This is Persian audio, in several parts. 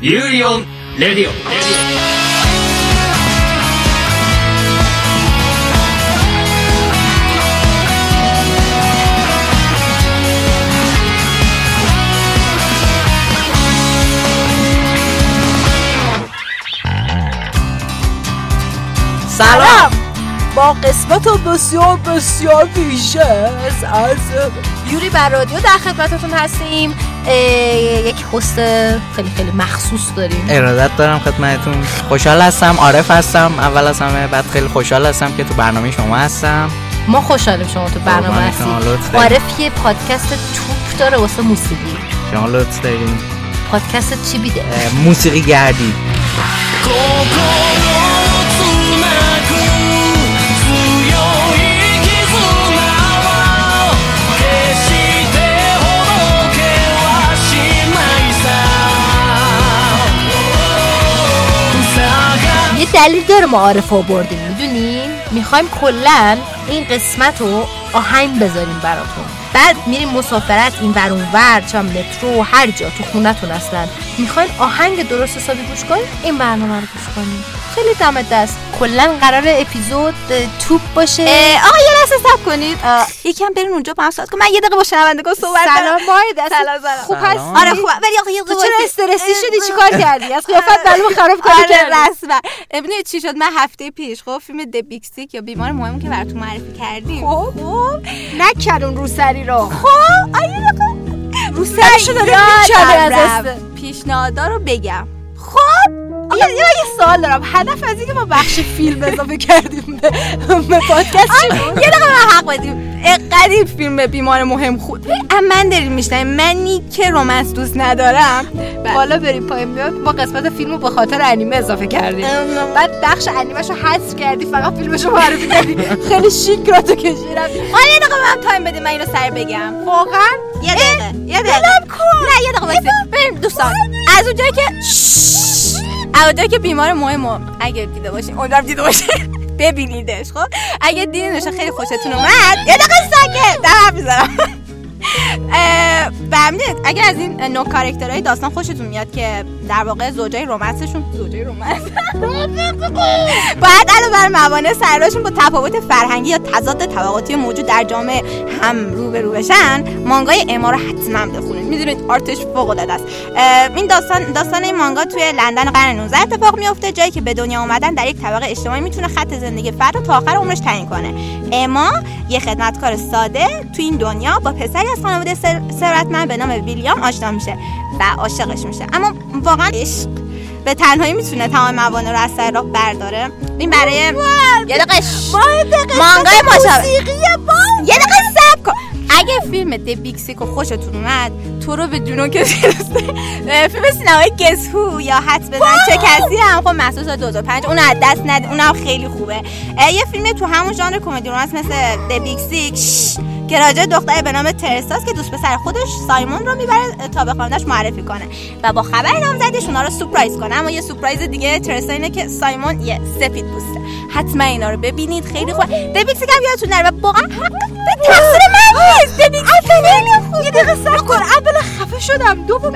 ユーリオンレディオレディسلام با قسمت بسیار بسیار ویژه از یوری بر رادیو در خدمتتون هستیم اه، یک هست خیلی خیلی مخصوص داریم. ارادت دارم خدمتتون. خوشحال هستم. عارف هستم. اول از همه بعد خیلی خوشحال هستم که تو برنامه شما هستم. ما خوشحالیم شما تو برنامه دارید. عارف یه پادکست توپ داره واسه موسیقی. شما لطف دارین پادکست چی بیده؟ موسیقی گردی. دلیل داره ما عارف آوردیم می‌دونین می‌خوایم کلا این قسمت رو آهنگ بذاریم براتون. بعد میریم مسافرت این ور اون ور چم مترو هر جا تو خونتون اصلا می‌خواین آهنگ درست حسابی گوش کنین؟ این برنامه رو گوش کنین. خیلی دم دست. کلا قرار اپیزود توپ باشه. آقا یه لحظه صبر کنید. یکم برین اونجا با هم صحبت کن من یه دقیقه با شنوندگان صحبت سلام کنم ماهی دست سلام، سلام. خوب سلام. هستی آره خوبه ولی آقا یه دقیقه چرا. استرسی شدی؟ چیکار کردی؟ از قیافت معلومه خراب کاری آره کردی. رسما. ببینید چی شد؟ من هفته پیش خب فیلم دبیکسیک یا بیمار مهم که براتون معرفی کردیم. خب. خب. نکرد اون روسری رو. خب آره یه دقیقه. رو سرشو داره می‌کنه از. پیشنهادا رو بگم. خب. یه یه سوال دارم. هدف از اینکه ما بخش فیلم اضافه کردیم به, پادکست چی بود؟ یه دقیقه من حق بدیم. این فیلم بیمار مهم خود من داریم میشنم منی که رومنس دوست ندارم. بالا بریم پایین. میاد ما قسمت فیلم رو به خاطر انیمه اضافه کردیم. بعد بخش انیمهش رو حذف کردی فقط فیلمش رو معرفی کردی. خیلی شیک را تو کشی رفتی آره یه دقیقه من تایم بده من اینو سر بگم. واقعا؟ یه دقیقه. یه دقیقه. نه یه دقیقه بریم دوستان. از اونجایی که اونجایی که بیمار مهمو اگه دیده باشین امیدوارم دیده باشین. ببینیدش خب؟ اگه دیدینش خیلی خوشتون اومد. یه دقیقه ساکت. اه، فهمیدید اگر از این نو کاراکترهای داستان خوشتون میاد که در واقع زوجای رومنسشون زوجای رومنس. باید علاوه بر موانع سرشون با تفاوت فرهنگی یا تضاد طبقاتی موجود در جامعه هم رو به رو بشن مانگای اما رو حتما بخونید می‌دونید آرتش فوق العاده است این داستان داستان این مانگا توی لندن قرن 19 اتفاق میفته جایی که به دنیا اومدن در یک طبقه اجتماعی می‌تونه خط زندگی فرد رو تا آخر عمرش تعیین کنه. اما یه خدمتکار ساده تو این دنیا با پسری از خانواده ثر- ثروتمند به نام ویلیام آشنا میشه و عاشقش میشه. اما واقعا عشق. به تنهایی می‌تونه تمام موانع رو از سر راه برداره. این برای یه دقیقه مانگای مشابه. یه دقیقه سب کن. اگه فیلم دبیکسیکو خوشتون اومد تو رو به جنون که فیلم سینمایی گسهو یا حد بزن. چه کسی هم؟ خب محسوس 2005 اون از دست ند اونم خیلی خوبه. یه فیلم تو همون ژانر کمدی romance مثل The Big Sick که راجع دختری به نام ترساس که دوست پسر خودش سایمون رو می‌بره تا به خانواده معرفی کنه و با خبر نامزدیش اونا رو سورپرایز کنه اما یه سورپرایز دیگه ترسا اینه که سایمون یه سفید پوسته حتما اینا رو ببینید خیلی خوب The Big Sick هم یادتون نره و واقعا به تقصیر من نیست The Big Sick خیلی خوبه یه دقیقه صبر کن اول خفه شدم دوم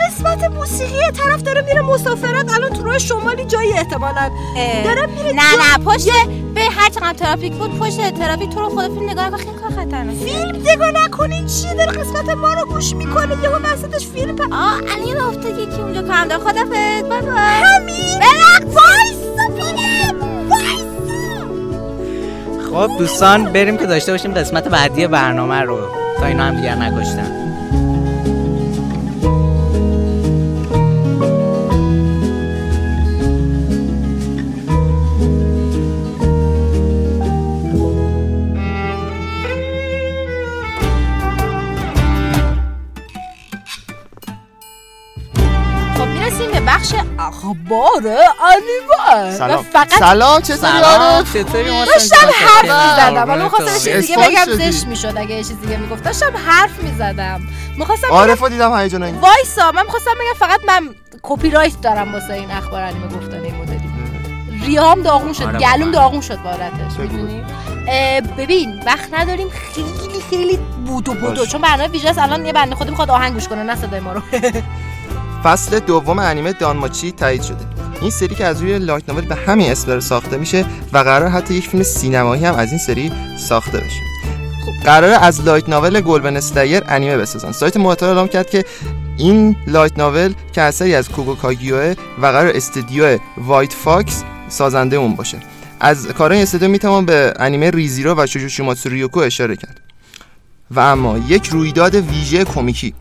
قسمت موسیقی طرف داره میره مسافرت الان تو راه شمالی جایی احتمالا. دارم میره نه نه پشت به هر چقدر ترافیک بود پشت ترافیک تو رو خدا فیلم نگاه کن خیلی کار خطرناکه. فیلم نگاه نکنین چیه؟ داره قسمت ما رو گوش می‌کنه یهو وسطش فیلم پ... آه الان یه افتاد یکی اونجا کارم داره. خدافظ بای بای همین خب دوستان بریم که داشته باشیم قسمت بعدی برنامه رو. تا اینا هم دیگر نکشتن. اخبار انیمه سلام فقط سلام چطوری سلام عارف چطوری داشتم؟ حرف چطوری؟ می‌زدم حالا قربونت می‌خواستم یه چیز دیگه بگم. زشت می‌شد اگه یه چیز دیگه می‌گفت داشتم حرف می‌زدم می‌خواستم عارف رو دیدم هیجان انگیز وایسا من می‌خواستم بگم فقط من کپی رایت دارم واسه این اخبار انیمه گفتن این مدلی ریام داغون شد آره گلوم. داغون شد بارتش. می‌دونی ببین وقت نداریم خیلی خیلی بودو بودو. چون برنامه ویژه. الان یه بنده خودی می‌خواد آهنگ گوش کنه نه صدای ما رو فصل دوم انیمه دانماچی تایید شده. این سری که از روی light novel به همین اسم ساخته میشه و قرار حتی یک فیلم سینمایی هم از این سری ساخته بشه. قرار از light novel Goblin Slayer انیمه بسازن. سایت محتوا اعلام کرد که این light novel که اثری از کومو کاگیوه و قرار استودیو White Fox سازنده اون باشه. از کارهای استودیو می‌توان به انیمه Re:Zero و شوجو ریوکو اشاره کرد. و اما یک رویداد ویژه کمیکی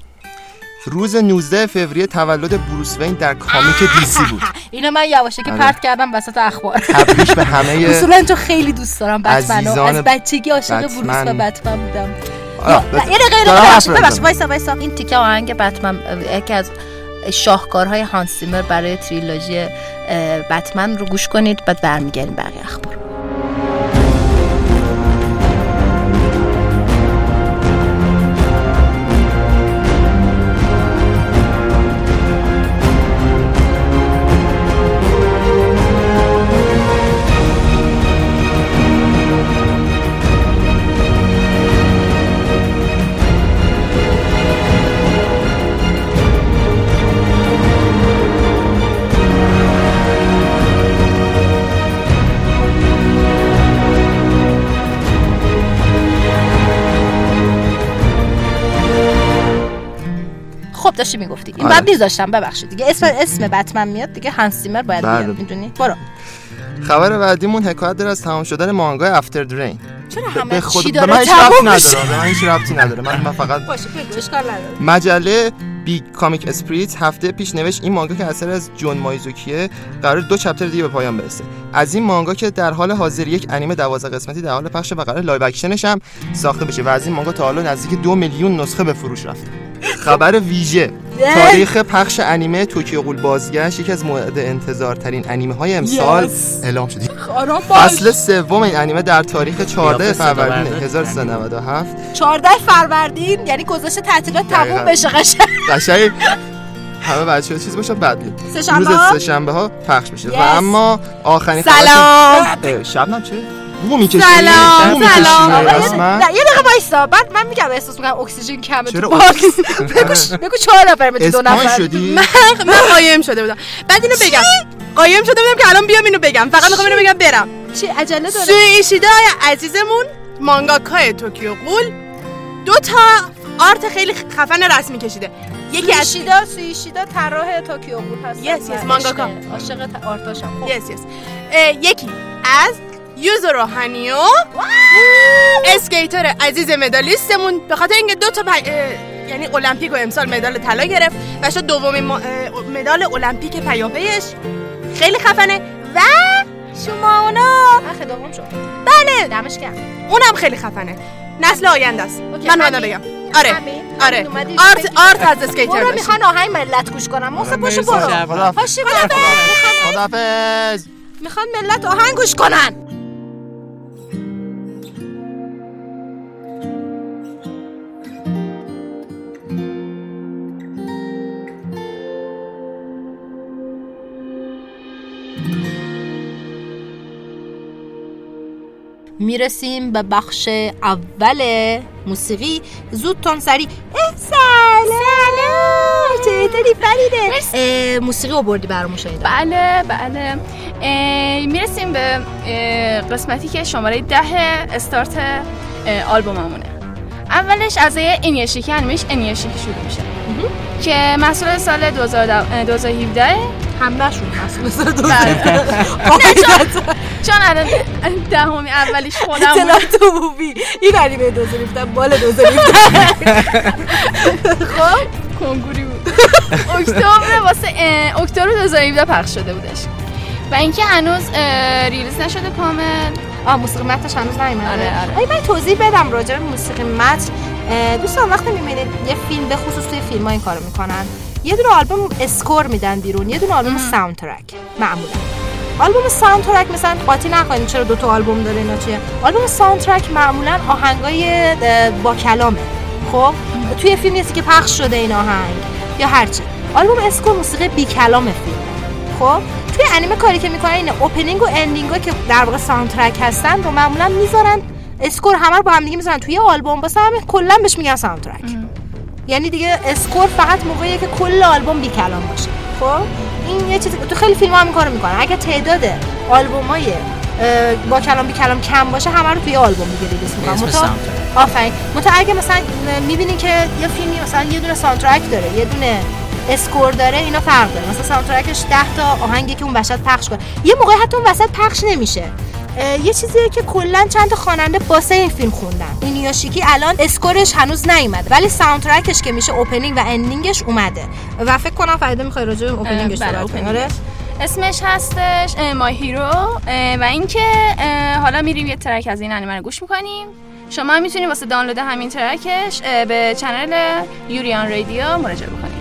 روز 19 فوریه تولد بروس وین در کامیک سی بود. اینو من یواشکی که آره. پرت کردم وسط اخبار. تبریک به همه اصولا تو خیلی دوست دارم بتمنو. از بچگی عاشق بروس و بتمن. بودم. یه دقیقه. وایسا وایسا. این تیکه آهنگ بتمن یکی از شاهکارهای هانس زیمر برای تریلوژی بتمن رو گوش کنید بعد برمیگردیم بقیه اخبار. خب داشتی می‌گفتی. این آره. بعد میذاشتم ببخشید. دیگه اسم اسم بتمن میاد دیگه هانس زیمر باید بله. بیاد می‌دونی؟ برو. خبر بعدیمون حکایت داره از تمام شدن مانگای After the Rain چرا به همه خود چی به داره من هیچ تموم میشه؟ نداره به من هیچ ربطی نداره. من, من فقط باشه اشکال نداره. مجله Big Comic Spirits هفته پیش نوشت این مانگا که اثر از جون مایزوکیه قرار دو chapter دیگه به پایان برسه. از این مانگا که در حال حاضر یک انیمه 12 قسمتی در حال پخش و قرار live action ش هم ساخته بشه و از این مانگا تا حالا نزدیک دو میلیون نسخه به فروش رفته. خبر ویژه. تاریخ پخش انیمه توکیو قول بازگشت یکی از مورد انتظارترین انیمه های امسال Yes. اعلام باش. فصل سوم این انیمه در تاریخ 14 قیافه صدا فروردین بردار. 1397 14 فروردین یعنی گذاشته تعطیلات تموم. بشه قشنگ. قشنگ. همه بچه چیز باشه بعد روز ها؟ سه‌شنبه ها پخش میشه. و. اما آخرین سلام. شبنم چه؟ بو می‌کشی. سلام، سلام. یه- دقیقه وایسا. بعد من میگم احساس می‌کنم اکسیژن کمه چرا تو box؟ بگو بگو چهار نفر می‌تونی دو spawn نفر. شدی؟ من قایم شده بودم. بعد اینو بگم. قایم شده بودم که الان بیام اینو بگم. فقط می‌خوام اینو بگم برم. چی؟ عجله داره. سوی ایشیدا عزیزمون مانگاکای Tokyo Ghoul. دو تا art خیلی خفن رسمی کشیده. یکی از سوی ایشیدا سوی ایشیدا طراح توکیو بود هست Yes, yes, مانگاکا. عاشق art اشم. yes yes یکی از یوزورو هانیو اسکیتر عزیز مدالیستمون. به خاطر اینکه دو تا یعنی المپیک و امسال مدال طلا گرفت و شد دومین مدال المپیک پیاپیش خیلی خفنه. و شما اونا اخ دوم شد. بله. دمش گرم. اونم خیلی خفنه. نسل آینده است من اومدم؟ بگم. آره؟ آره؟ آرت آرت از اسکیتر برو می‌خوان آهنگ ملت گوش کنم محسن پاشو برو. خدا پاشو خدافظ. می‌خوان ملت آهنگ گوش کنن. می‌رسیم به بخش اول موسیقی. زود تون سری. اه، سلام. چطوری؟ فریده. موسیقی رو بردی برامون شنیدم. بله بله. می‌رسیم به قسمتی که شماره ده استارت آلبوممونه. اولش از یه انیشیکی انیمیش انیشیکی شروع میشه. که محصول سال 2017 همه شون بله. نه، چون- الان دهمی اولیش خودم بود. اطلاعات عمومی این انیمه دوزه ریفتن بال دوزه خب کنگوری بود. اکتبر واسه اکتبر 2017 پخش شده بودش. و اینکه هنوز release نشده کامل. آه موسیقی متنش هنوز نیومده. آره، آره. من توضیح بدم راجع به موسیقی متن. دوستان وقتی می‌بینید یه فیلم به خصوص توی فیلم ها این کارو می‌کنن یه دونه آلبوم score میدن بیرون یه دونه آلبوم soundtrack معمولا. آلبوم soundtrack مثلا قاطی نکنید چرا دو تا آلبوم داره اینا چیه. آلبوم soundtrack معمولا آهنگای با کلامه. خب؟ توی فیلم نیستی که پخش شده این آهنگ یا هرچی آلبوم score موسیقی بی کلام فیلم. خب؟ توی انیمه کاری که می‌کنن اینه opening و ending که در واقع soundtrack هستن رو معمولا می‌ذارن score همه رو با هم دیگه می‌ذارن. توی آلبوم واسه همین کلا بهش میگن soundtrack یعنی دیگه score فقط موقعیه که کل آلبوم بی کلام باشه. خب؟ این یه چیزی تو خیلی فیلم هم این کارو می‌کنن. اگه تعداد آلبومای با کلام بی کلام کم باشه همه رو توی آلبوم دیگه release می‌کنن. آفرین. متا اگه مثلا می‌بینی که یه فیلمی مثلا یه دونه soundtrack داره یه دونه score داره اینا فرق داره. مثلا soundtrack ش 10 تا آهنگی که اون وسط پخش کنه. یه موقع حتی اون وسط پخش نمیشه. یه چیزیه که کلا چند تا خواننده واسه این فیلم خوندن. اینویاشیکی الان score ش هنوز نیومده ولی soundtrack ش که میشه opening و ending ش اومده. و فکر کنم فریده می‌خوای راجع به opening ش بله، صحبت کنی. آره. اسمش هستش My Hero و اینکه حالا میریم یه track از این انیمه رو گوش می‌کنیم. شما هم می‌تونید واسه دانلود همین track ش به channel یوریان رادیو مراجعه بکنید.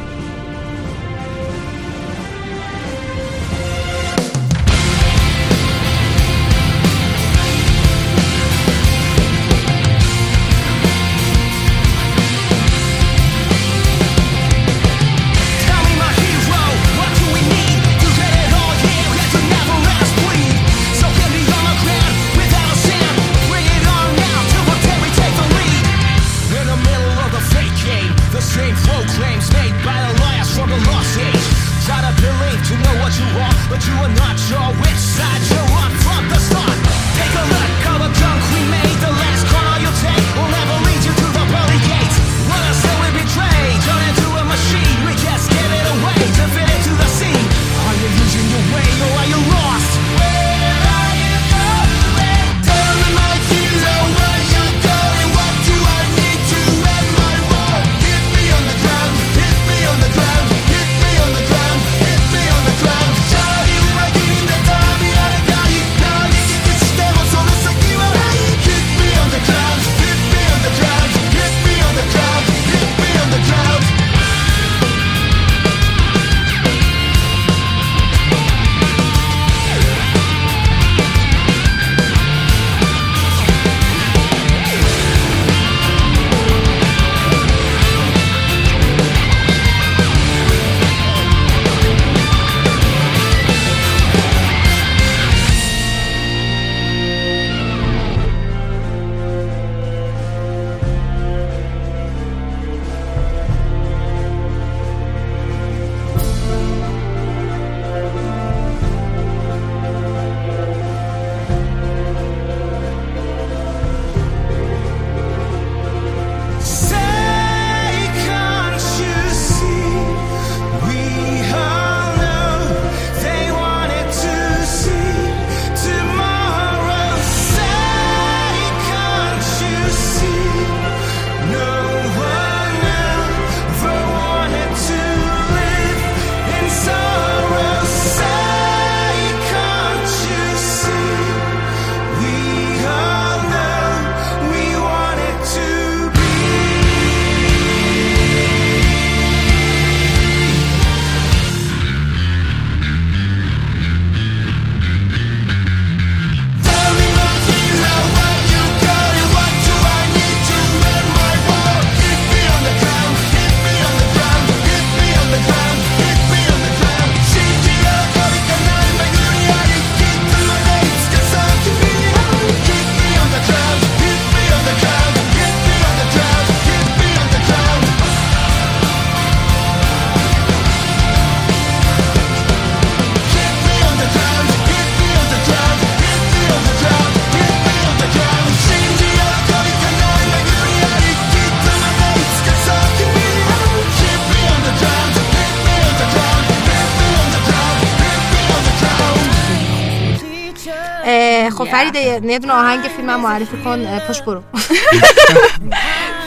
یه دونه آهنگ فیلم هم معرفی کن پشت برو.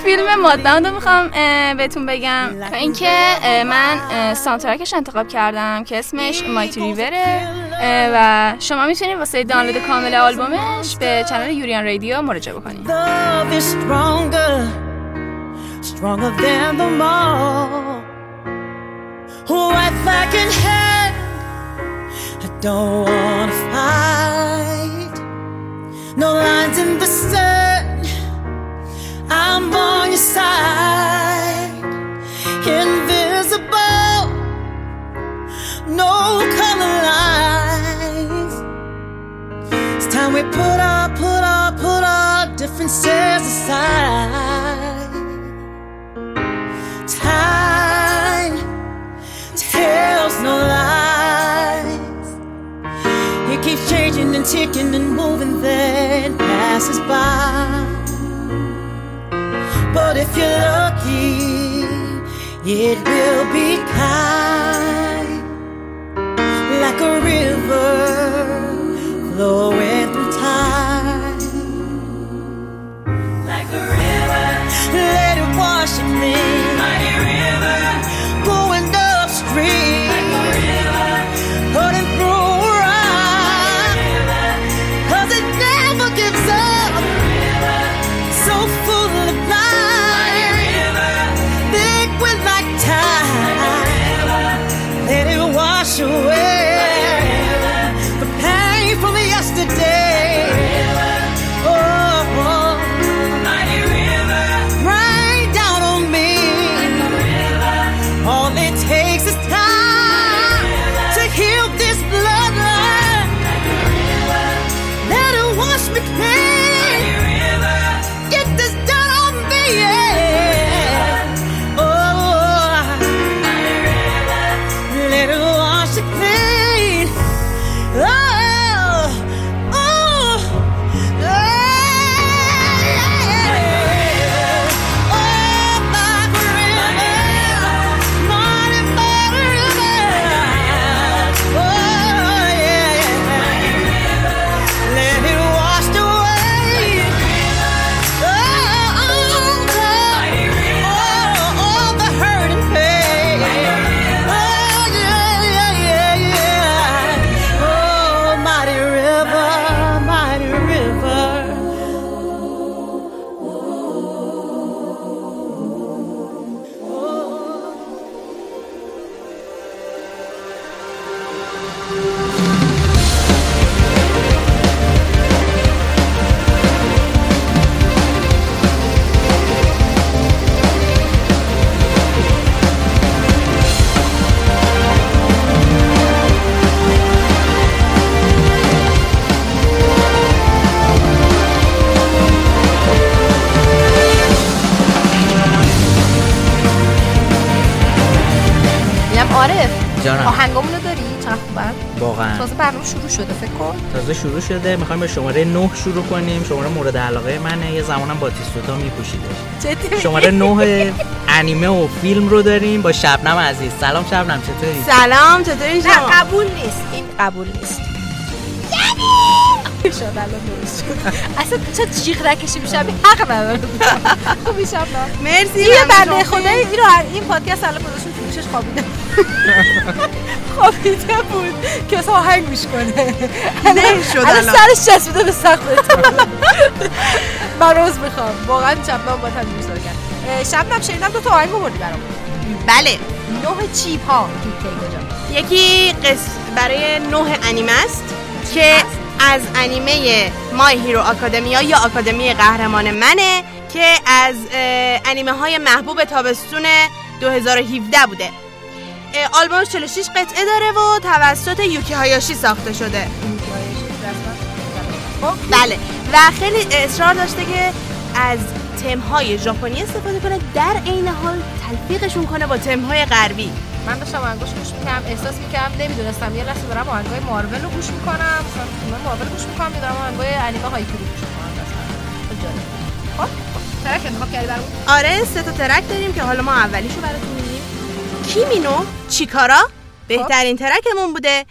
فیلم مادبند رو می‌خوام بهتون بگم اینکه من سانترکش انتخاب کردم که اسمش مایتی ریوره و شما می‌تونید واسه دانلود کامل آلبومش به چنل یوریان رادیو مراجعه بکنید. Stronger than in hand I don't wanna fight. no lines in the sand. I'm on your side, invisible, no color lines. It's time we put our, put our, put our differences aside. Time tells no lies. Ticking and moving then passes by. But if you're lucky, it will be kind, like a river عارف جانم. آهنگامونو داری؟ چند خوبن واقعا. تازه برنامه شروع شده فکر کن. تازه شروع شده. می‌خوایم به شماره 9 شروع کنیم. شماره مورد علاقه منه. یه زمانم باتیستوتا میپوشیدش جدی شماره 9 انیمه و فیلم رو داریم با شبنم عزیز. سلام شبنم چطوری؟ سلام چطوری شما؟ قبول نیست. این قبول نیست. شد الان درست شد. اصلا چه جیغ نکشی میشم حق نداره خوبی شب مرسی یه بنده شما. خدایی این رو این پادکست الان گذاشتیم تو گوشش خوابیده خوابیده بود. که اصلا آهنگ گوش کنه. شد الان. سرش چسبیده به سقف من روز می‌خوام. واقعا شبنم با هم دوست دارم. شبنم شنیدم دو تا آهنگ آوردی برام بله. نه چیپ ها یکی قص... برای نه انیمه است که از انیمه مای هیرو آکادمیا یا آکادمی قهرمان منه که از انیمه های محبوب تابستون 2017 بوده. آلبوم 46 قطعه داره و توسط یوکی هایاشی ساخته شده. بله و خیلی اصرار داشته که از تمهای ژاپنی استفاده کنه در عین حال تلفیقشون کنه با تمهای غربی. من داشتم آهنگاش گوش می‌کردم احساس می‌کردم نمی‌دونستم. یه لحظه دارم آهنگای مارول رو گوش می‌کنم. مثلا فیلم مارول گوش می‌کنم یه دارم آهنگای انیمه هایکو رو گوش می‌کنم. خب ترک انتخاب کردی برام آره سه تا ترک داریم که حالا ما اولیشو براتون میگیم کیمینو چیکارا؟ بهترین ترکمون بوده.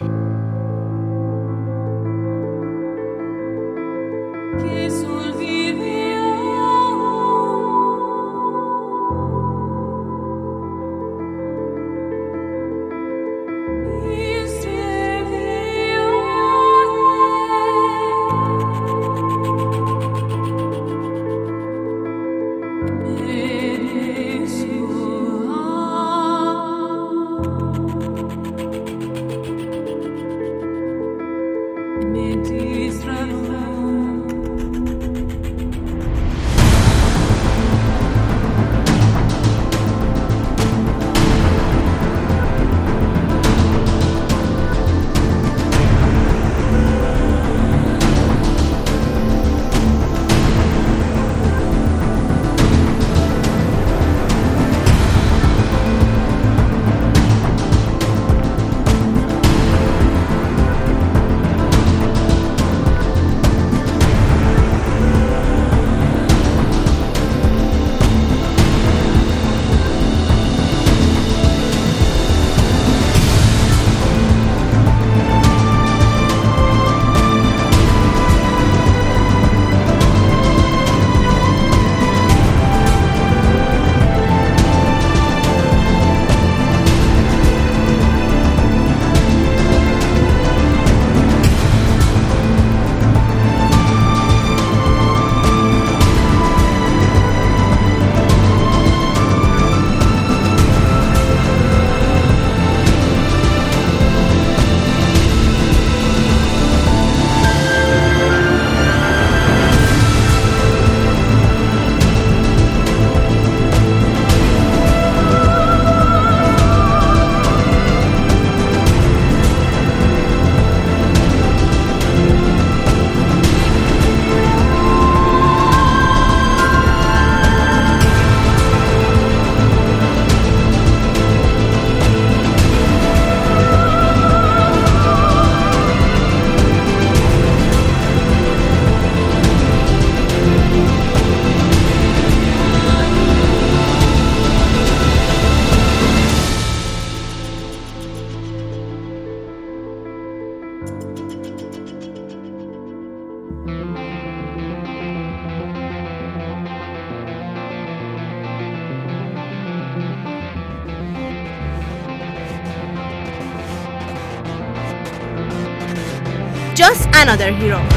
Their hero.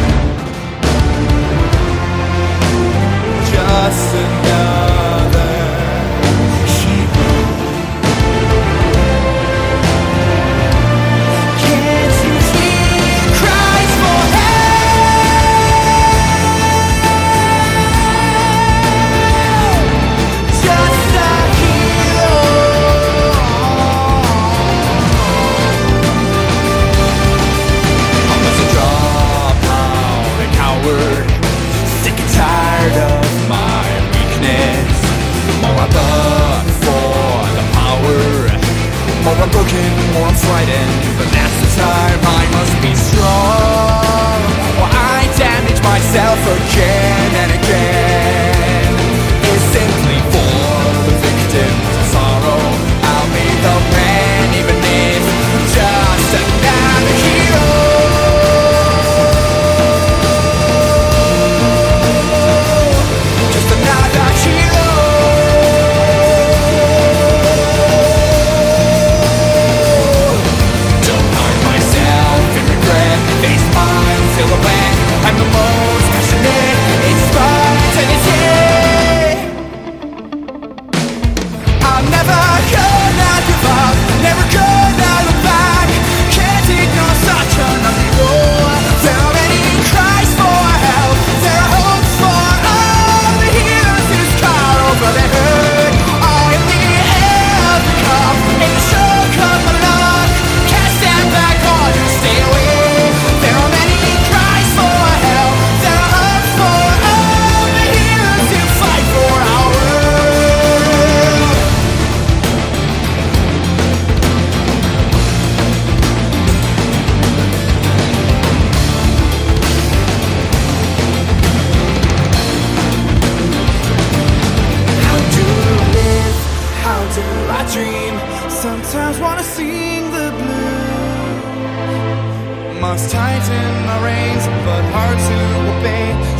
in my reins, but hard to obey.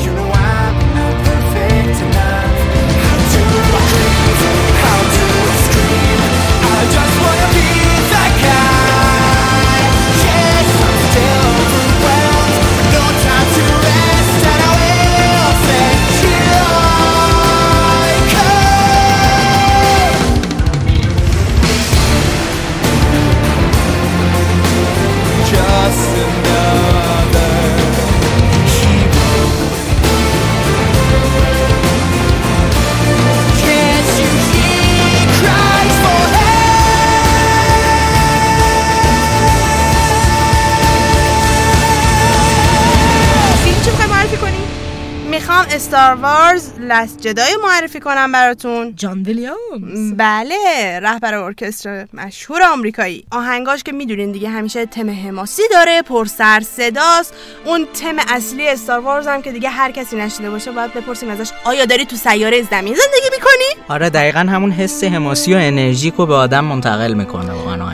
استار وارز لست جدای معرفی کنم براتون. جان ویلیامز. بله رهبر ارکستر مشهور آمریکایی. آهنگاش که می‌دونین دیگه همیشه تم حماسی داره پر سر صداست. اون تم اصلی استار وارز هم که دیگه هر کسی نشیده باشه باید بپرسیم ازش آیا داری تو سیاره زمین زندگی می‌کنی؟ آره دقیقا همون حس حماسی و انرژی رو به آدم منتقل می‌کنه واقعا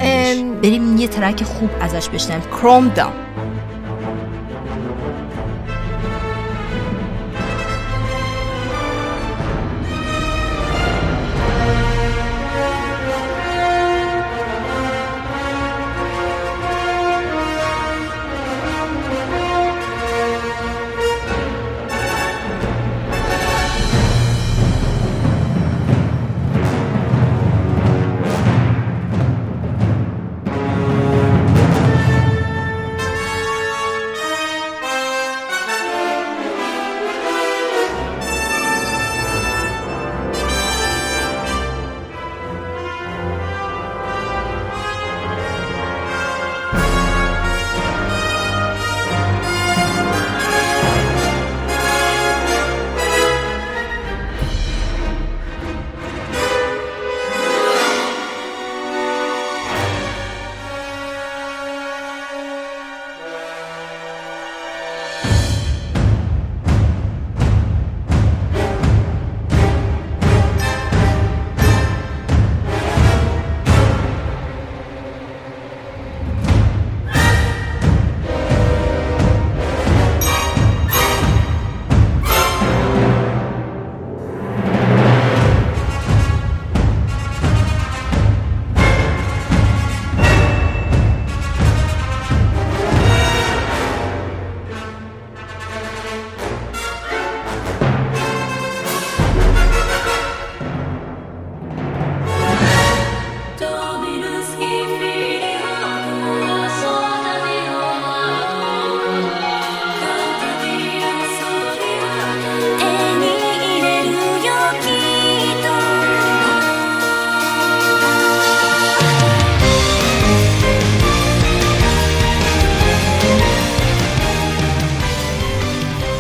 بریم یه ترک خوب ازش بشنویم. کروم دام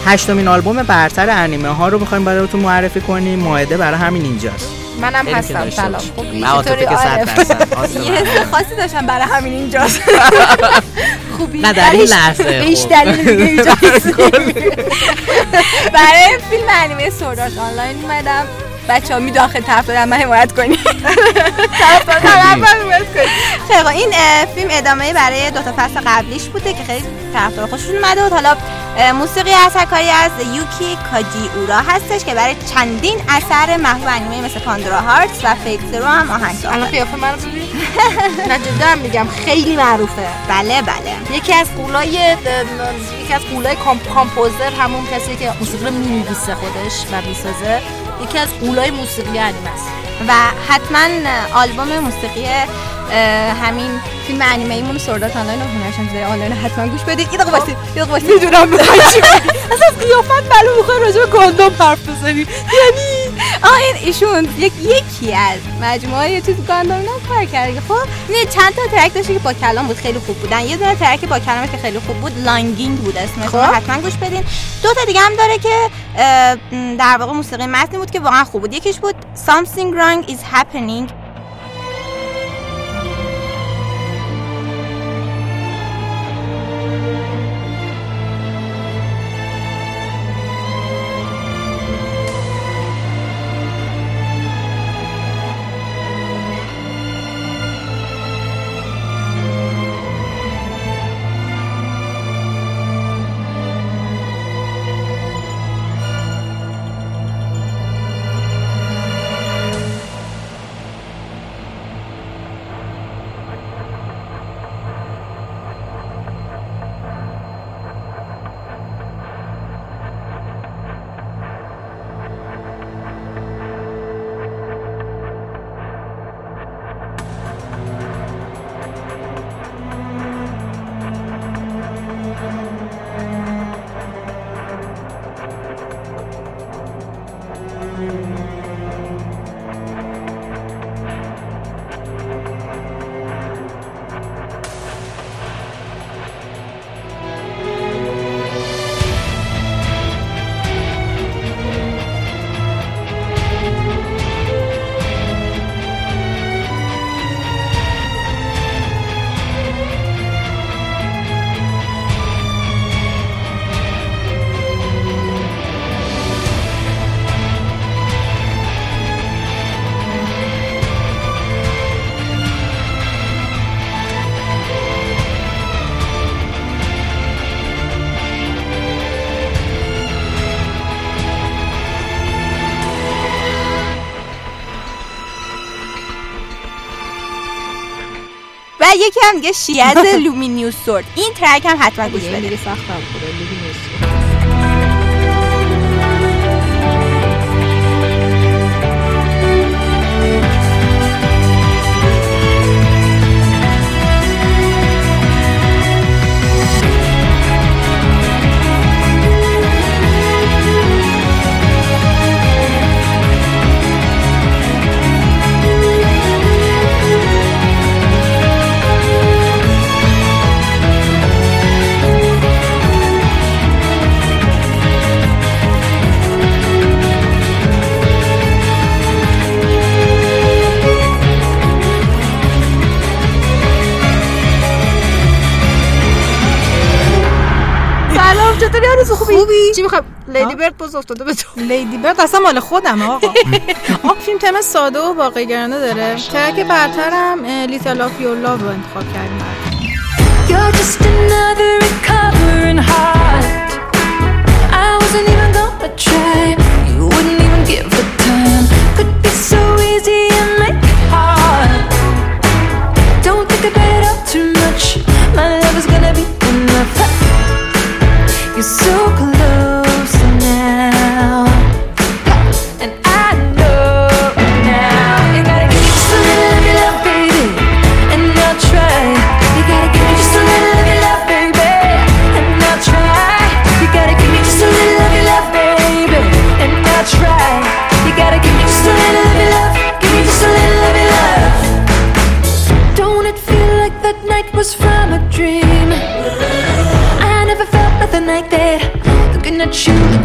هشتمین آلبوم برتر انیمه ها رو می‌خوایم براتون معرفی کنیم. ماهده برای همین اینجاست. منم هستم. سلام. باشیم. خوبی؟ من عاطفه چطوری یه حس خاصی داشتم برای همین اینجاست. خوبی. نه، در این لحظه هیچ خوب. دلیل دیگه برای فیلم انیمه سوردارت آنلاین اومدم. بچه ها میداخل طرف دارم من حمایت کنی. خیلی. خوب. این فیلم ادامه برای دو تا فصل قبلیش بوده که خیلی طرفدار خوششون اومده بود حالا موسیقی اثرکاری از یوکی کاجیورا هستش که برای چندین اثر محبوب انیمه مثل Pandora Hearts و Fate Zero هم آهنگ الان ساخته قیافه منو ببین. نه جدا میگم خیلی معروفه. بله بله. یکی از غولای یکی از غولای comp composer همون کسی که موسیقی رو می‌نویسه خودش و می‌سازه یکی از غولای موسیقی انیمه است. و حتما آلبوم موسیقی همین فیلم انیمه ایمون سوردات آنلاین رو هنرشان زیر آنلاین حتما گوش بدید. یه دقیقه واسید یه دقیقه واسید می‌دونم می‌خوای چی. اصلا قیافت معلوم می‌خوای راجع به گاندام حرف بزنی. یعنی؟ آه این ایشون یک یکی از مجموعه یه چیز گاندام اینا کار کرده. خب نه چند تا ترک داشته که با کلام بود خیلی خوب بودن. یه دونه ترک با کلام که خیلی خوب بود لانگینگ بود اسمش. خب. حتما گوش بدین. دو تا دیگه هم داره که در واقع موسیقی متنی بود که واقعا خوب بود. یکیش بود something wrong is happening. یکی هم دیگه شیز لومینیوس سورد. این ترک هم حتما گوش بدید سختم برد اصلا مال خودم آقا آه فیلم تم ساده و واقعی‌گرانه داره ترک برترم لیتل آف یور لاو رو انتخاب کردیم You're just another recovering heart. I wasn't even gonna try. You wouldn't even give the time. Could be so easy and make it hard. Don't think about it all too much. My love is gonna be enough. You're so close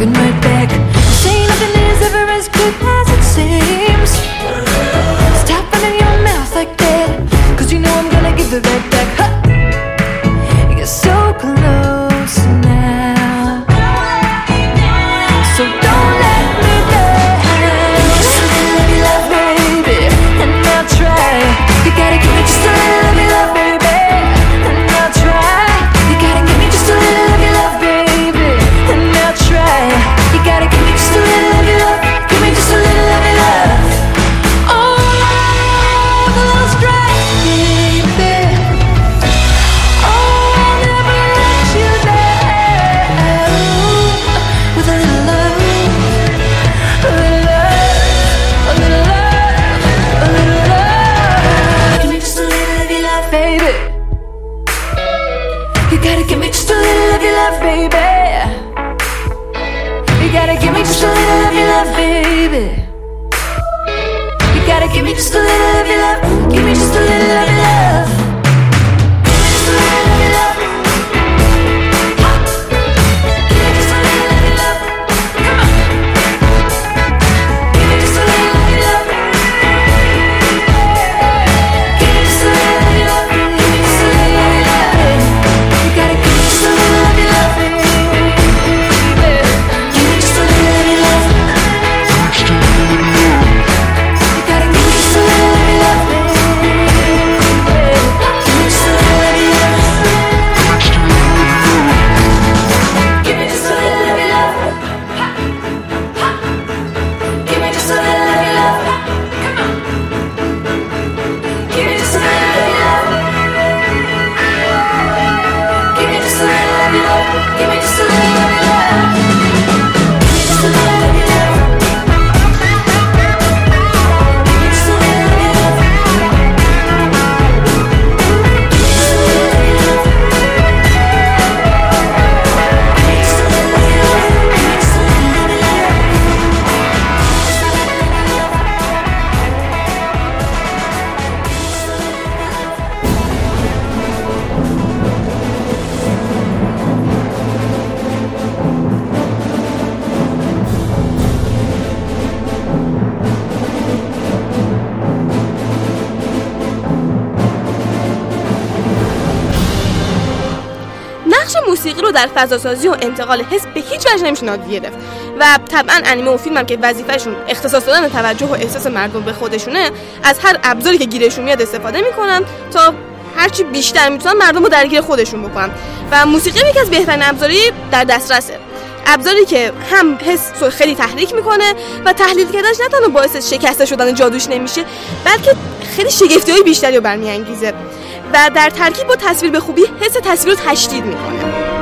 looking right back. Saying nothing is ever as good as it seems. Stop running your mouth like that, cause you know I'm gonna give it right موسیقی رو در فضاسازی و انتقال حس به هیچ وجه نمیشه نادیده گرفت. و طبعا انیمه و فیلم هم که وظیفهشون اختصاص دادن توجه و احساس مردم به خودشونه از هر ابزاری که گیرشون میاد استفاده می‌کنن تا هرچی بیشتر می‌تونن مردم رو درگیر خودشون بکنن. و موسیقی یکی از بهترین ابزاری در دسترسه. ابزاری که هم حس خیلی تحریک می‌کنه و تحلیل کردنش نه تنها باعث شکسته شدن جادوش نمیشه بلکه خیلی شگفتی های بیشتری رو برمیانگیزه. و در ترکیب با تصویر به خوبی حس تصویر رو تشدید می‌کنه.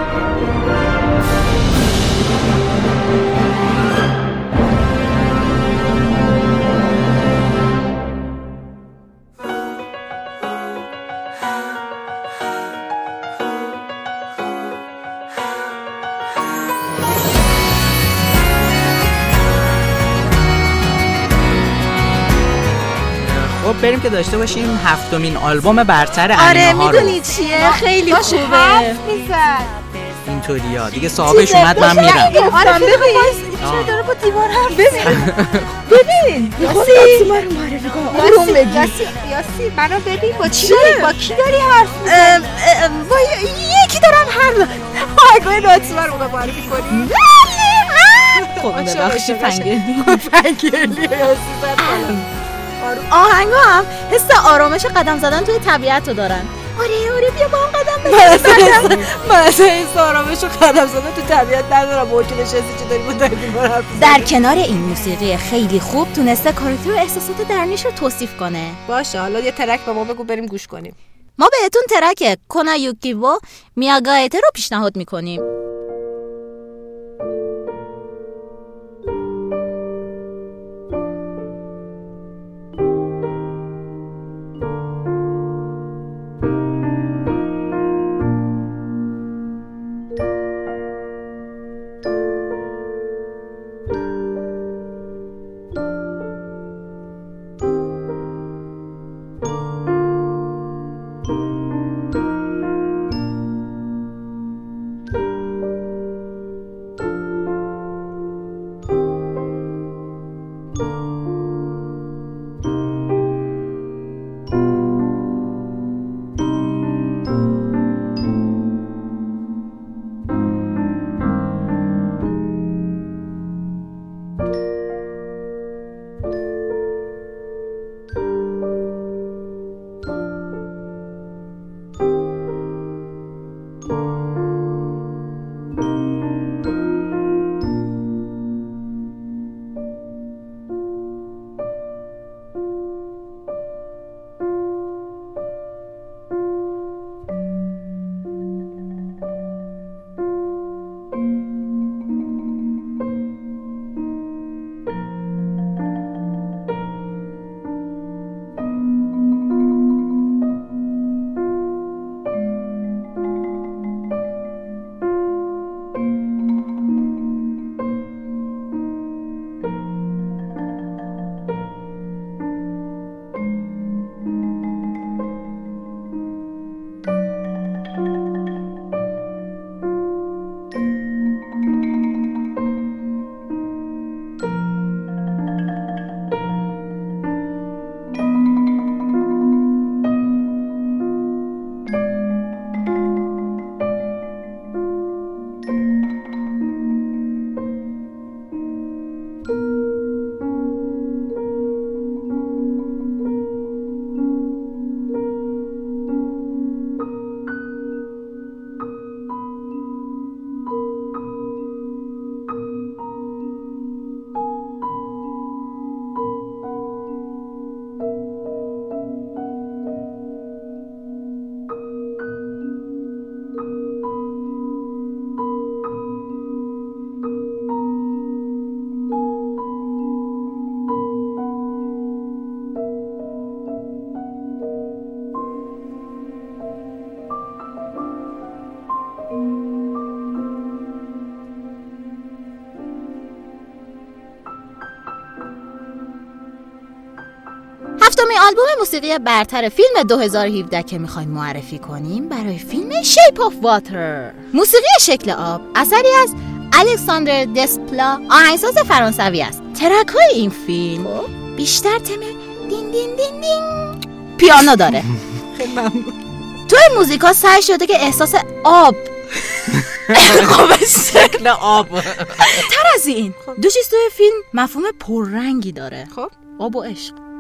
بریم که داشته باشیم هفتمین آلبوم برتر آره انیمه ها رو. می‌دونی چیه؟ خیلی خوبه. اینطوری ها دیگه صاحبش اومد من میرم. آره ببین. آه. چرا داره با دیوار حرف ببین. ببین. یاسی. معرفی کن یاسی یاسی منو ببین با چی داری با کی داری حرف می‌زنی؟ با یکی دارم حرف آگاه ناتیما رو معرفی کنی خب ببخشید فنگلی. فنگلی یاسی آهنگا هم حس آرامش قدم زدن توی طبیعت رو دارن. آره آره بیا با هم قدم بزنیم من اصلا این آرامش و قدم زدن تو طبیعت ندارم. موکل نشستی چه داری با؟ در کنار این موسیقی خیلی خوب تونسته کاراکتر و احساسات درونیش رو توصیف کنه. باشه حالا یه ترک به ما بگو بریم گوش کنیم. ما بهتون ترک کونا یوکیو میاگایته رو پیشنهاد می‌کنیم. آلبوم موسیقی برتر فیلم 2017 که می‌خوایم معرفی کنیم برای فیلم شیپ آف واتر موسیقی شکل آب اثری از الکساندر دسپلا آهنگساز فرانسوی است. ترک های این فیلم بیشتر تم دین دین دین دین پیانو داره. خیلی ممنون. تو این موزیکا سعی شده که احساس آب شکل آب. تر از این دو چیز توی فیلم مفهوم پررنگی داره. خب. آب و عشق.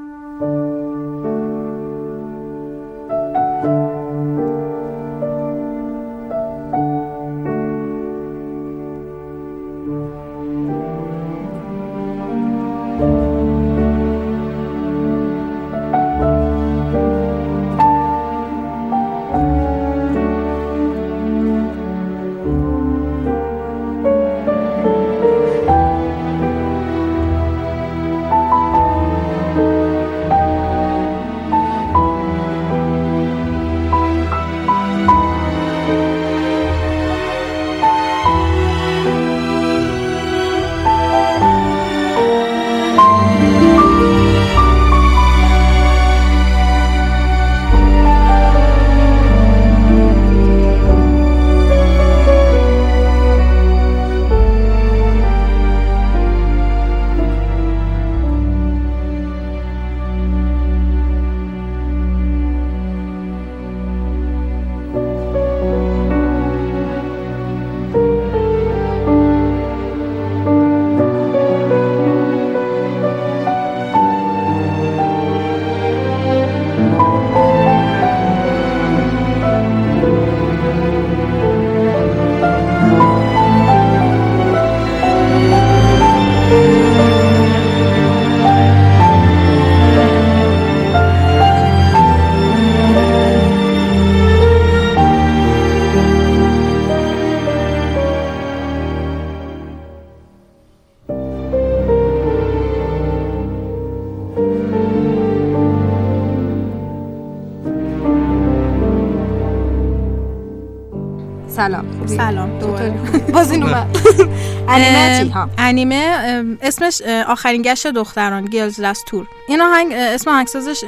انیمه اسمش آخرین گشت دختران گیلز لاست تور این آهنگ اسم آهنگسازش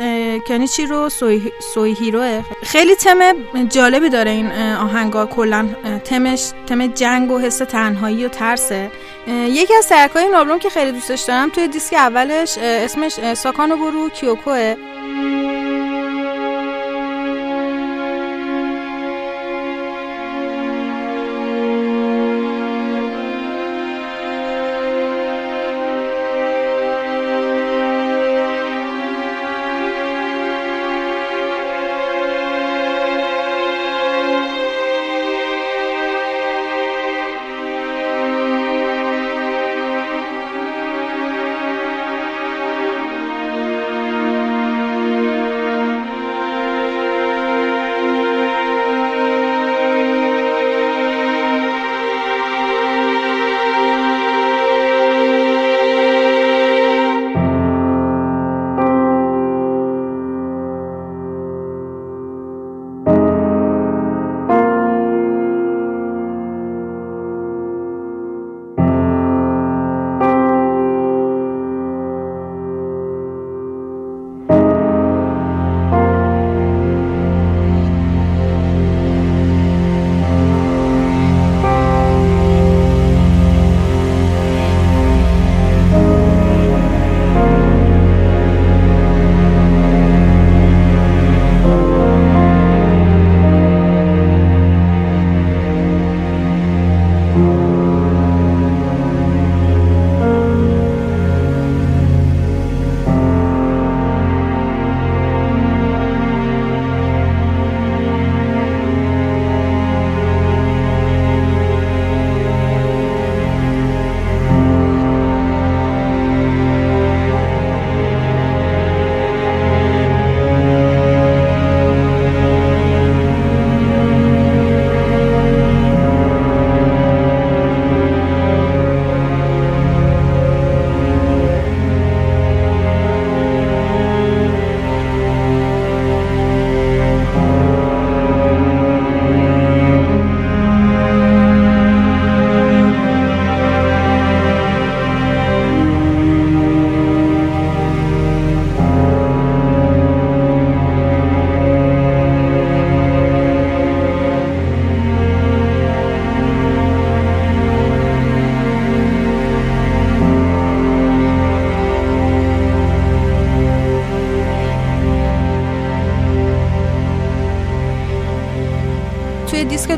کنیچی رو؟ سوی, سوی هیروه خیلی تم جالبی داره این آهنگا. کلا تمش تم جنگ و حس تنهایی و ترسه. یکی از ترکای این آلبوم که خیلی دوستش دارم توی دیسک اولش اسمش ساکانو برو کیوکوه.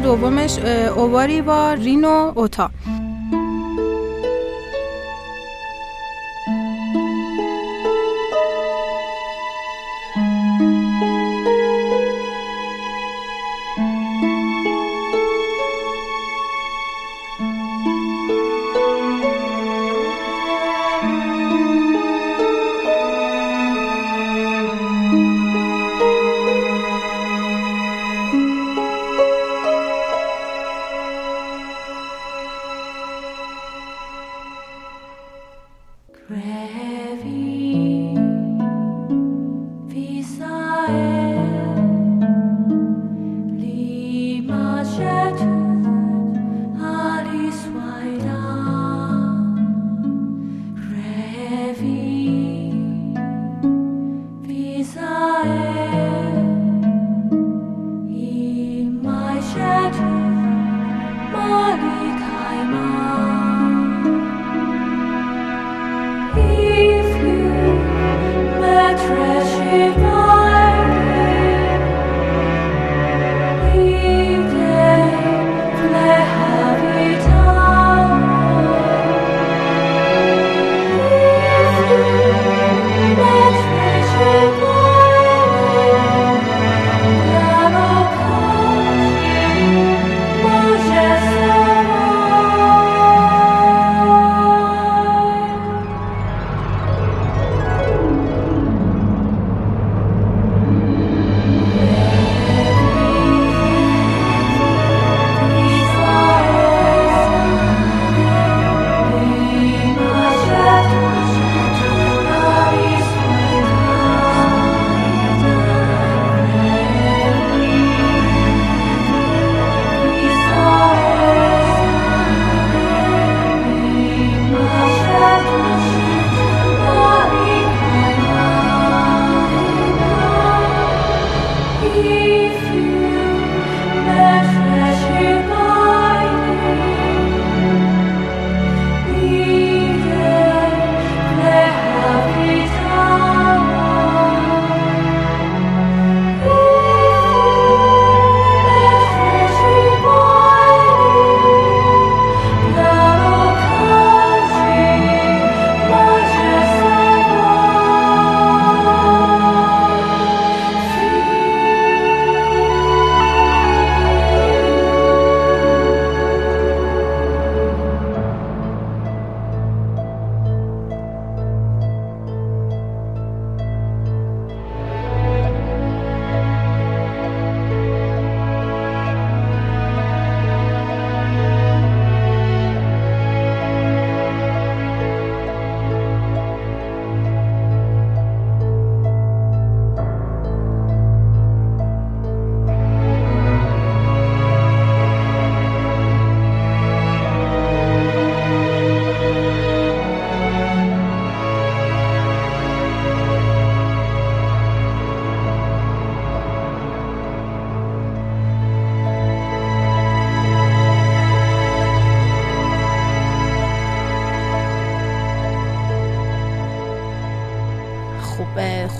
دومش اه، اوواری با رینو اوتا. خب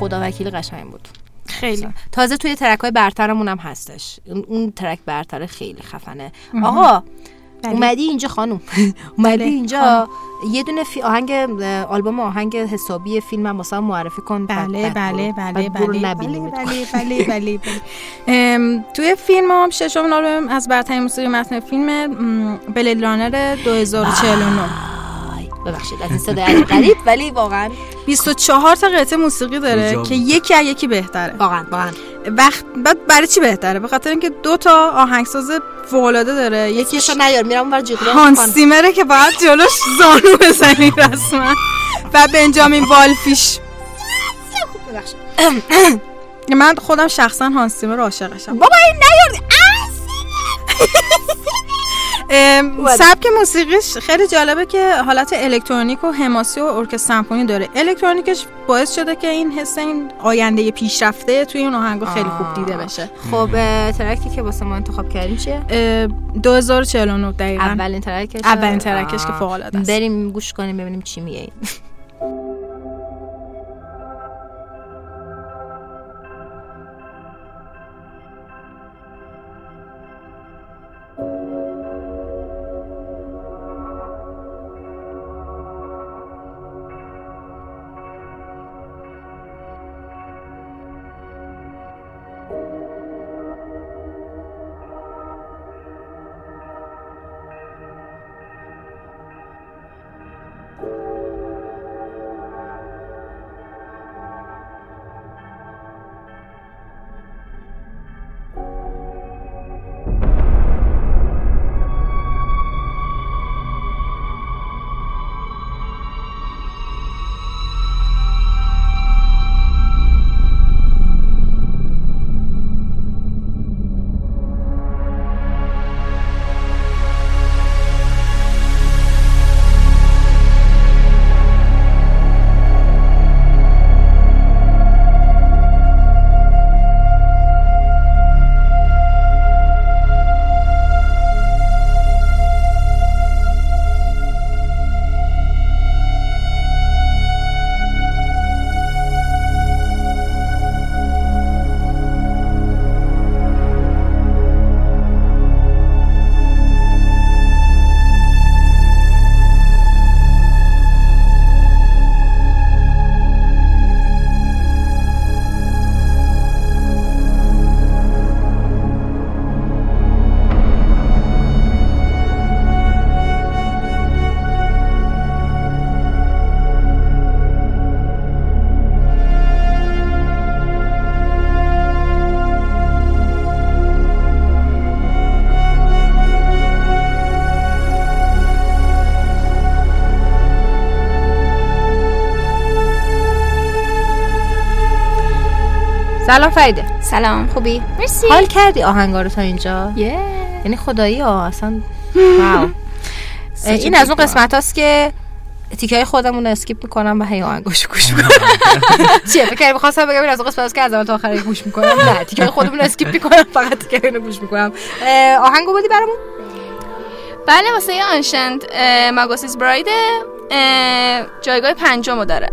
خدا وکیل قشنگ بود. خیلی. تازه توی ترک های برترمون هم هستش. اون- ترک برتر خیلی خفنه. آقا اومدی اینجا خانم. اومدی بله، اینجا. یه دونه فی آهنگ آلبوم آهنگ حسابی فیلم هم هم معرفی کن. بله بله. بله بله. بله بله بله بله بله. ام، توی فیلم هم ششم آلبوم از برترین موسیقی متن فیلم م، بلید رانر 2049 آی، ببخشید از این صدای عجیب غریب ولی واقعا 24 تا قطعه موسیقی داره. که یکی از یکی بهتره. واقعا واقعا. وقت بعد برای چی بهتره؟ به خاطر اینکه دو تا آهنگساز فوق‌العاده داره. یکیش یکیشو نیار میرم اونور جیغ هانس سیمره که باید جلوش زانو بزنی رسما. و بنجامین والفیش. من خودم شخصا هانس سیمر عاشقشم. بابا این نیار. سبک موسیقیش خیلی جالبه که حالت الکترونیک و حماسی و ارکستر سمفونی داره. الکترونیکش باعث شده که این حس این آینده پیشرفته توی اون آهنگا خیلی خوب دیده بشه. خب track ی که واسه ما انتخاب کردیم چیه؟ اه، 2049 دقیقا. اولین track ش. اولین track ش که. فوق العاده است. بریم گوش کنیم ببینیم چی میگه. سلام فریده سلام خوبی؟ مرسی. حال کردی آهنگا رو تا اینجا؟ یه یعنی خدایی ها اصلا wow. این از اون قسمت هاست که تیکه های خودمون رو skip می‌کنم و هی آهنگاشو گوش می‌کنم. چیه فکر می‌خواستم بگم این از اون قسمت هاست که از اول تا آخر گوش می‌کنم؟ نه تیکه های خودمون رو skip می‌کنم فقط تیکه رو گوش می‌کنم. آهنگو بودی برامون؟ بله واسه Ancient Magus' Bride جایگاه پنجم رو داره.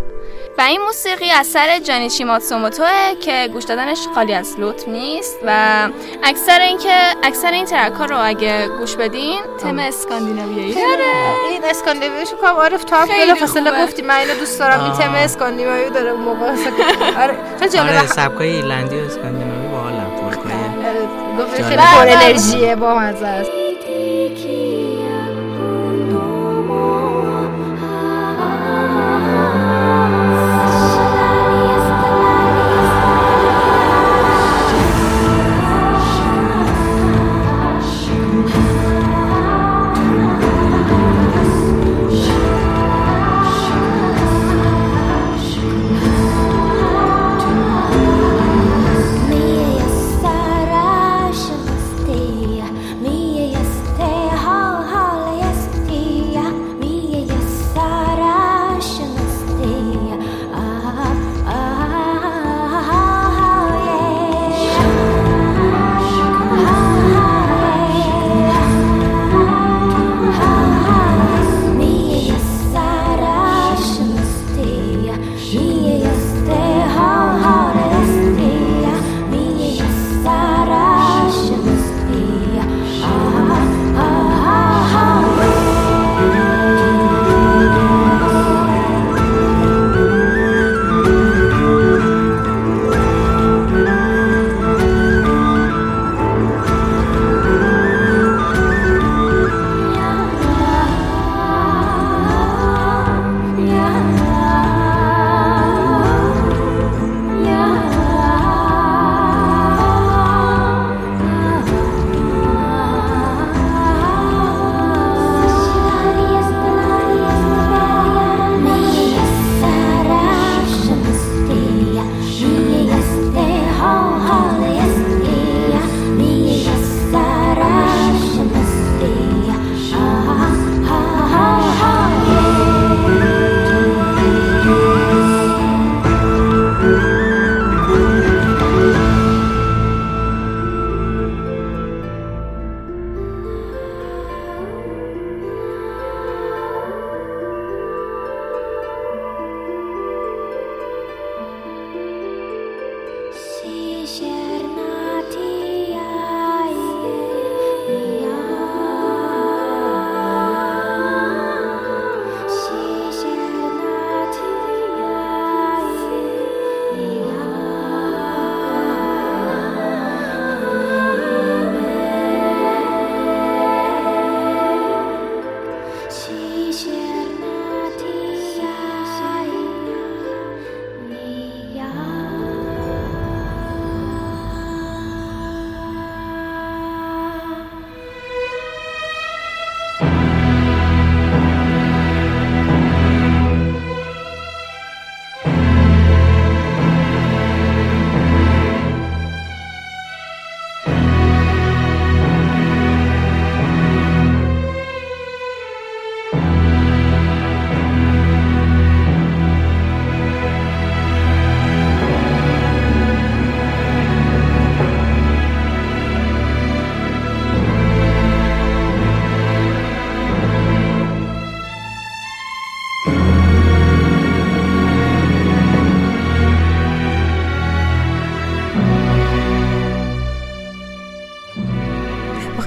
و این موسیقی اثر جانیچی ماتسوموتوه که گوش دادنش خالی از لطف نیست و اکثر این که اکثر این ترک ها رو اگه گوش بدین تم اسکاندیناویایی. داره این اسکاندیناویشو کنم عارف تو هم فاصله. گفتی. من اینو دوست دارم این. تم اسکاندیناوی داره اون موقع آره. آره جالبه سبکای ایرلندی و اسکاندیناوی باحالن آره، گفت جالب. خیلی پر انرژیه با مزه است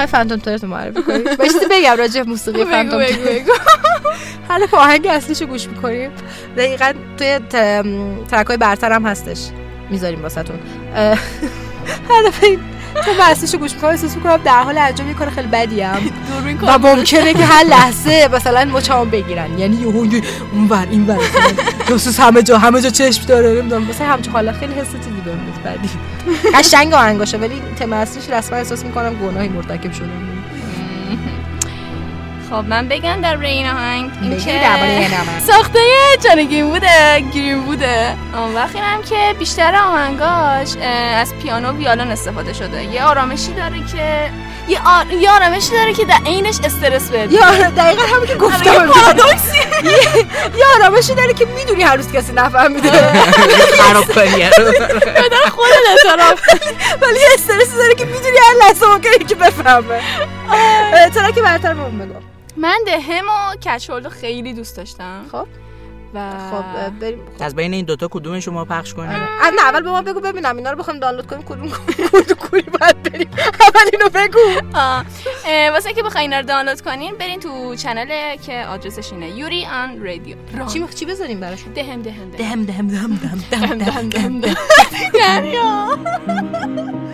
می‌خوای فانتوم تورت رو معرفی کنی باید چیزی بگم راجع موسیقی فانتوم. حالا که آهنگ اصلیشو گوش می‌کنیم. دقیقا توی ترک های برتر هم هستش. می‌ذاریم واسهتون. اه، حالا این تو اصلیشو گوش می‌کنم احساس می‌کنم در حال انجام یه کار خیلی بدی هم و ممکنه که هر لحظه مثلا مچمو بگیرن. یعنی یهو یه اون ور این جاسوس همه جا همه جا چشم داره نمی‌دونم. مثلا همچون حالا خیلی حس چیزی بهم بدی قشنگ آهنگاشه ولی تم اصلیش رسما احساس می‌کنم گناهی مرتکب شده خب من بگم در این آهنگ این که آهنگ. ساخته جانگین بوده گرین بوده. آن وقتی هم که بیشتر آهنگاش از پیانو و ویولن استفاده شده. یه آرامشی داره که یه, آر... یه آرامشی داره که در عینش استرس بده. یا دقیقا همون که گفتم. یه آرامشی داره که می‌دونی هر روز کسی نفهمیده. خراب کنی بدن خود اعتراف. ولی یه استرسی داره که می‌دونی هر لحظه ممکنه که بفهمه. چرا که برتر بهمون بگو. من دهم و کچولو خیلی دوست داشتم. خب. و خب بریم. از بین این دوتا کدوم شما پخش کنیم؟ از نه اول به ما بگو ببینم اینا رو بخوایم دانلود کنیم کدوم کدوم کوری باید بریم. اول اینو بگو. واسه که بخواین اینا رو دانلود کنین برین تو چنل که آدرسش اینه یوری آن رادیو. چی چی بذاریم براشون؟ دهم دهم دهم. دهم دهم دهم دهم دهم دهم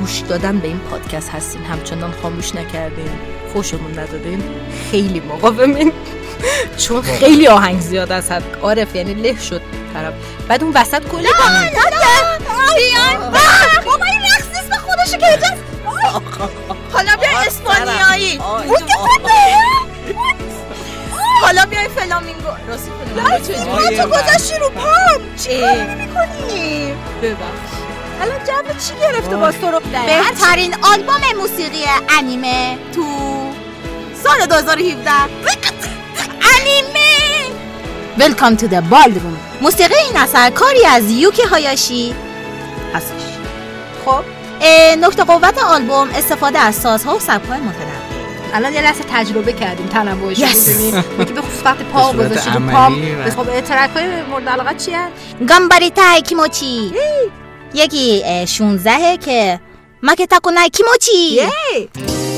گوش دادن به این پادکست هستین. همچنان خاموش نکردین. خوشمون ندادین خیلی مقاومین. چون خیلی آهنگ زیاد از حد عارف یعنی له شد طرف. بعد اون وسط کلی بابا این رقص اسم خودشو که اینجاست حالا بیا اسپانیایی. حالا بیای فلامینگو راستی فلامینگو تو گذاشتی رو پام. چی کار می‌کنی؟ ببخش الان جو چی گرفته باز تو رو بهترین آلبوم موسیقی انیمه تو سال 2017 انیمه! Welcome to the ballroom. موسیقی این اثر کاری از یوکی هایاشی هستش. خب نقطه قوت آلبوم استفاده از سازها و سبک‌های متنوع. الان یه لحظه تجربه کردیم تنوعش رو Yes. می‌دونی یکی به خصوص وقتی پا به صورت گذاشتی رو عملی پام خب ترک های مورد علاقه چی هست؟ گامباریتا کیموچی یکی 16 که ما که تاکو نای کیموچی yeah.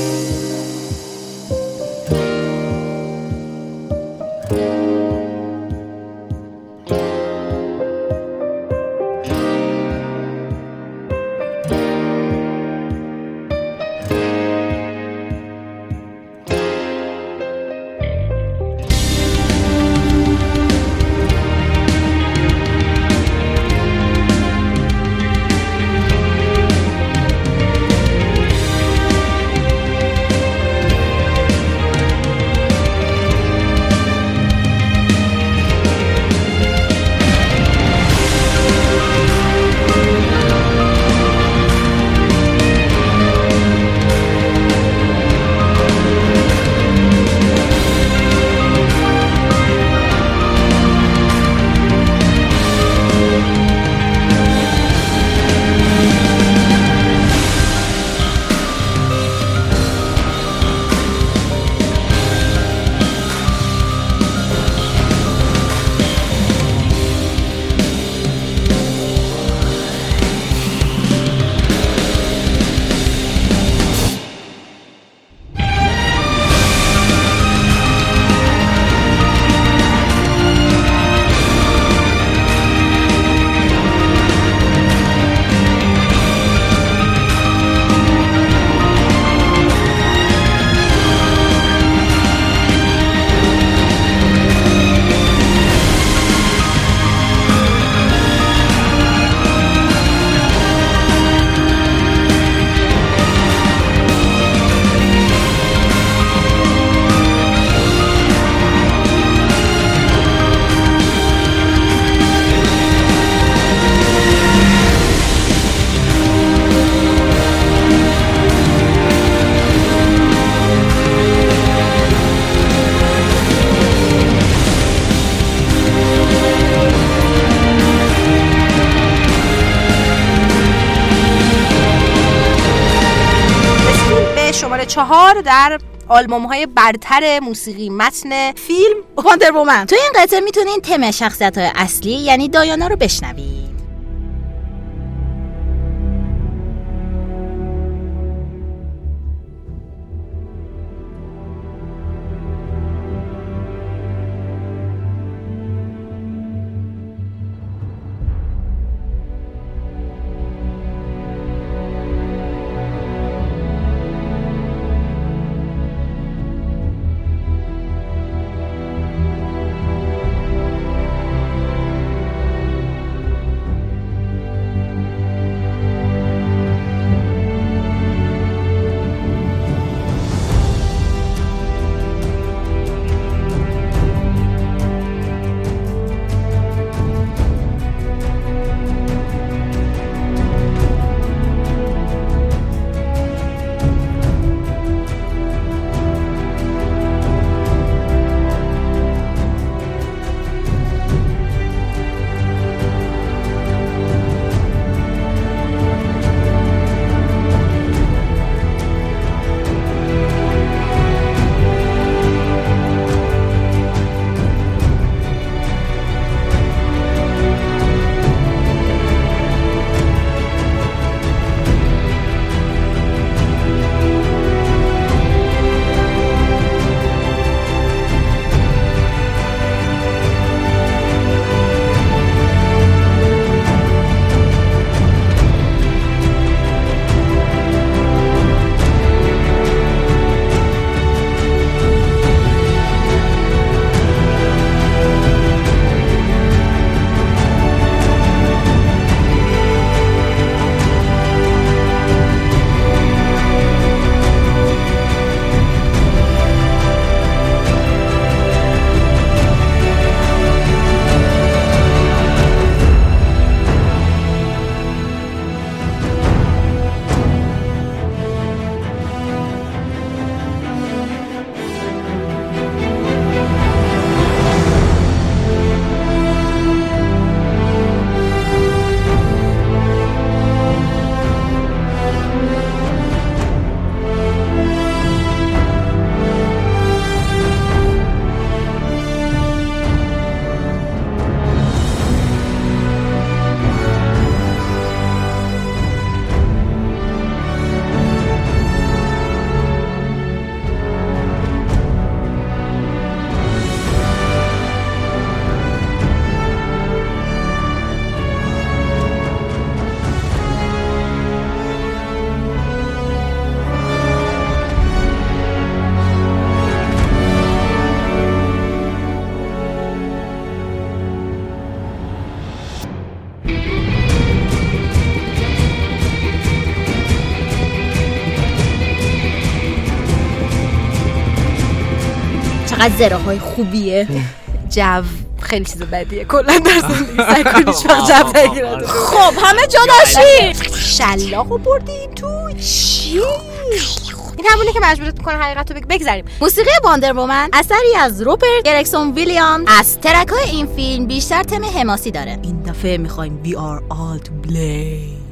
چهار در آلبوم های برتر موسیقی متن فیلم واندر وومن. تو این قطعه می‌تونین تم شخصیت های اصلی یعنی دایانا رو بشنوید چقدر زره های خوبیه. جو خیلی چیز بدیه. کلا در زندگی هیچ وقت جو خب همه جا داشتی؟ شلاقو بردی تو؟ چی؟ این همونه که مجبورت می‌کنه حقیقت رو بگ- بگذریم موسیقی واندر وومن اثری از روپرت گرکسون ویلیام از ترک های این فیلم بیشتر تم حماسی داره. این دفعه می‌خوایم We are all to blame